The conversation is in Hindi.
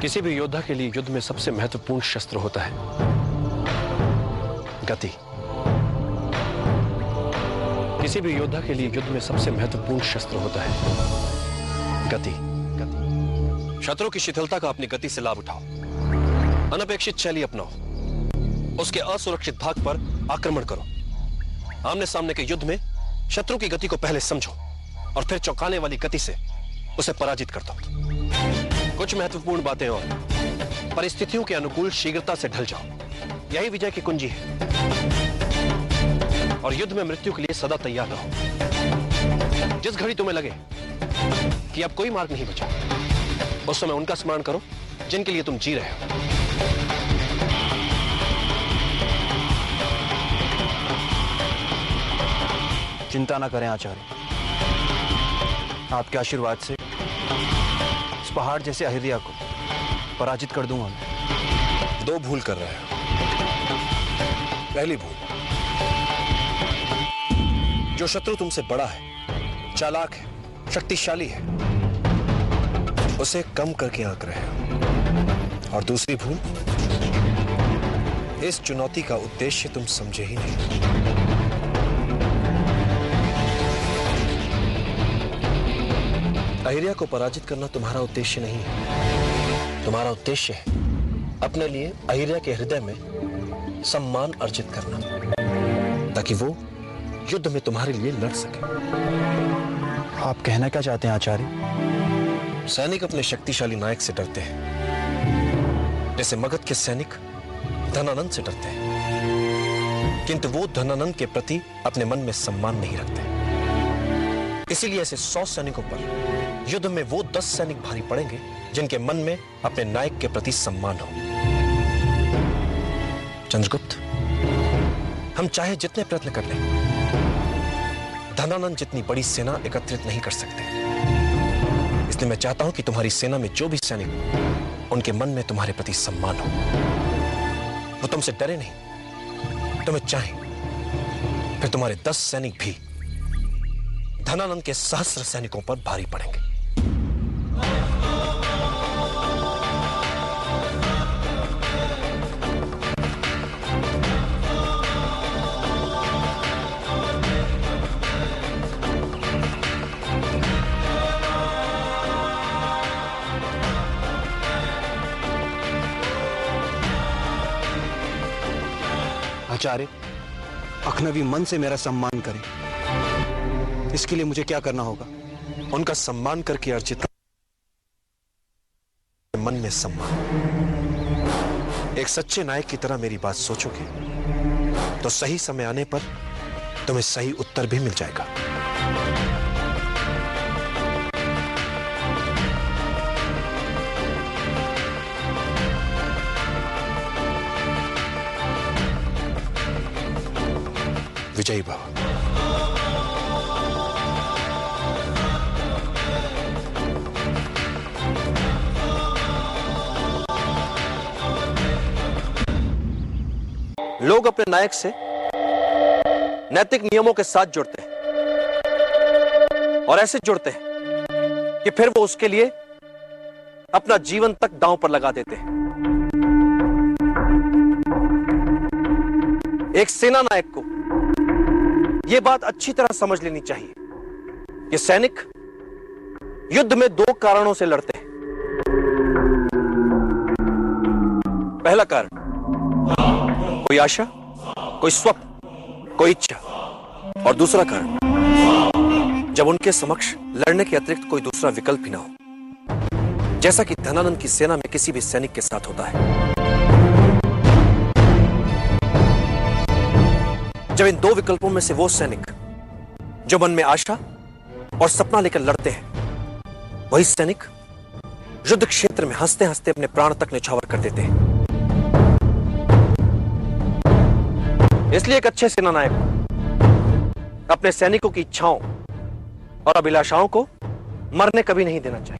किसी भी योद्धा के लिए युद्ध में सबसे महत्वपूर्ण शस्त्र होता है। गति। किसी भी योद्धा के लिए युद्ध में सबसे महत्वपूर्ण शस्त्र होता है। गति। गति शत्रु की शिथिलता का अपनी गति से लाभ उठाओ। अनपेक्षित शैली अपनाओ। उसके असुरक्षित भाग पर आक्रमण करो। आमने सामने के युद्ध में शत्रु की गति को पहले समझो और फिर चौंकाने वाली गति से उसे पराजित कर दो। कुछ महत्वपूर्ण बातें और परिस्थितियों के अनुकूल शीघ्रता से ढल जाओ। यही विजय की कुंजी है। और युद्ध में मृत्यु के लिए सदा तैयार रहो। जिस घड़ी तुम्हें लगे कि अब कोई मार्ग नहीं बचा, उस समय उनका स्मरण करो, जिनके लिए तुम जी रहे हो। चिंता ना करें आचार्य। आपके आशीर्वाद से इस पहाड़ जैसे अहिल्या को पराजित कर दूँगा मैं। दो भूल कर रहे हो। पहली भूल। जो शत्रु तुमसे बड़ा है, चालाक है, शक्तिशाली है, उसे कम करके आंक रहे हो। और दूसरी भूल, इस चुनौती का उद्देश्य तुम समझे ही नहीं। अहिल्या को पराजित करना तुम्हारा उद्देश्य नहीं है। तुम्हारा उद्देश्य है अपने लिए अहिल्या के हृदय में सम्मान अर्जित करना ताकि वो युद्ध में तुम्हारे लिए लड़ सके। आप कहना क्या चाहते हैं आचार्य? सैनिक अपने शक्तिशाली नायक से डरते हैं। जैसे मगध के सैनिक धनानंद से डरते हैं। किंतु वो धनानंद के प्रति अपने मन में सम्मान नहीं रखते। इसीलिए ऐसे सौ सैनिकों पर युद्ध में वो दस सैनिक भारी पड़ेंगे, जिनके मन में अपने नायक के प्रति सम्मान हो। चंद्रगुप्त, हम चाहे जितने प्रयत्न कर लें, धनानंद जितनी बड़ी सेना एकत्रित नहीं कर सकते। इसलिए मैं चाहता हूँ कि तुम्हारी सेना में जो भी सैनिक उनके मन में तुम्हारे प्रति सम्मान हो। वो तुमसे डरे नहीं, तुम्हें चाहे, फिर तुम्हारे दस सैनिक भी धनानंद के सहस्र सैनिकों पर भारी पड़ेंगे। आचार्य अखनवी मन से मेरा सम्मान करें। इसके लिए मुझे क्या करना होगा? उनका सम्मान करके अर्जित मन में सम्मान। एक सच्चे नायक की तरह मेरी बात सोचोगे तो सही समय आने पर तुम्हें सही उत्तर भी मिल जाएगा। विजयी भव लोग अपने नायक से नैतिक नियमों के साथ जुड़ते हैं और ऐसे जुड़ते हैं कि फिर वो उसके लिए अपना जीवन तक दांव पर लगा देते हैं। एक सेना नायक को यह बात अच्छी तरह समझ लेनी चाहिए कि सैनिक युद्ध में दो कारणों से लड़ते हैं। पहला कारण कोई आशा, कोई स्वप्न, कोई इच्छा। और दूसरा कारण, जब उनके समक्ष लड़ने के अतिरिक्त कोई दूसरा विकल्प ही ना हो, जैसा कि धनानंद की सेना में किसी भी सैनिक के साथ होता है। जब इन दो विकल्पों में से वो सैनिक, जो मन में आशा और सपना लेकर लड़ते हैं, वही सैनिक युद्ध क्षेत्र में हँसते हँसते अपने प्राण तक निछावर कर देते हैं। इसलिए एक अच्छे सेनानायक अपने सैनिकों की इच्छाओं और अभिलाषाओं को मरने कभी नहीं देना चाहिए।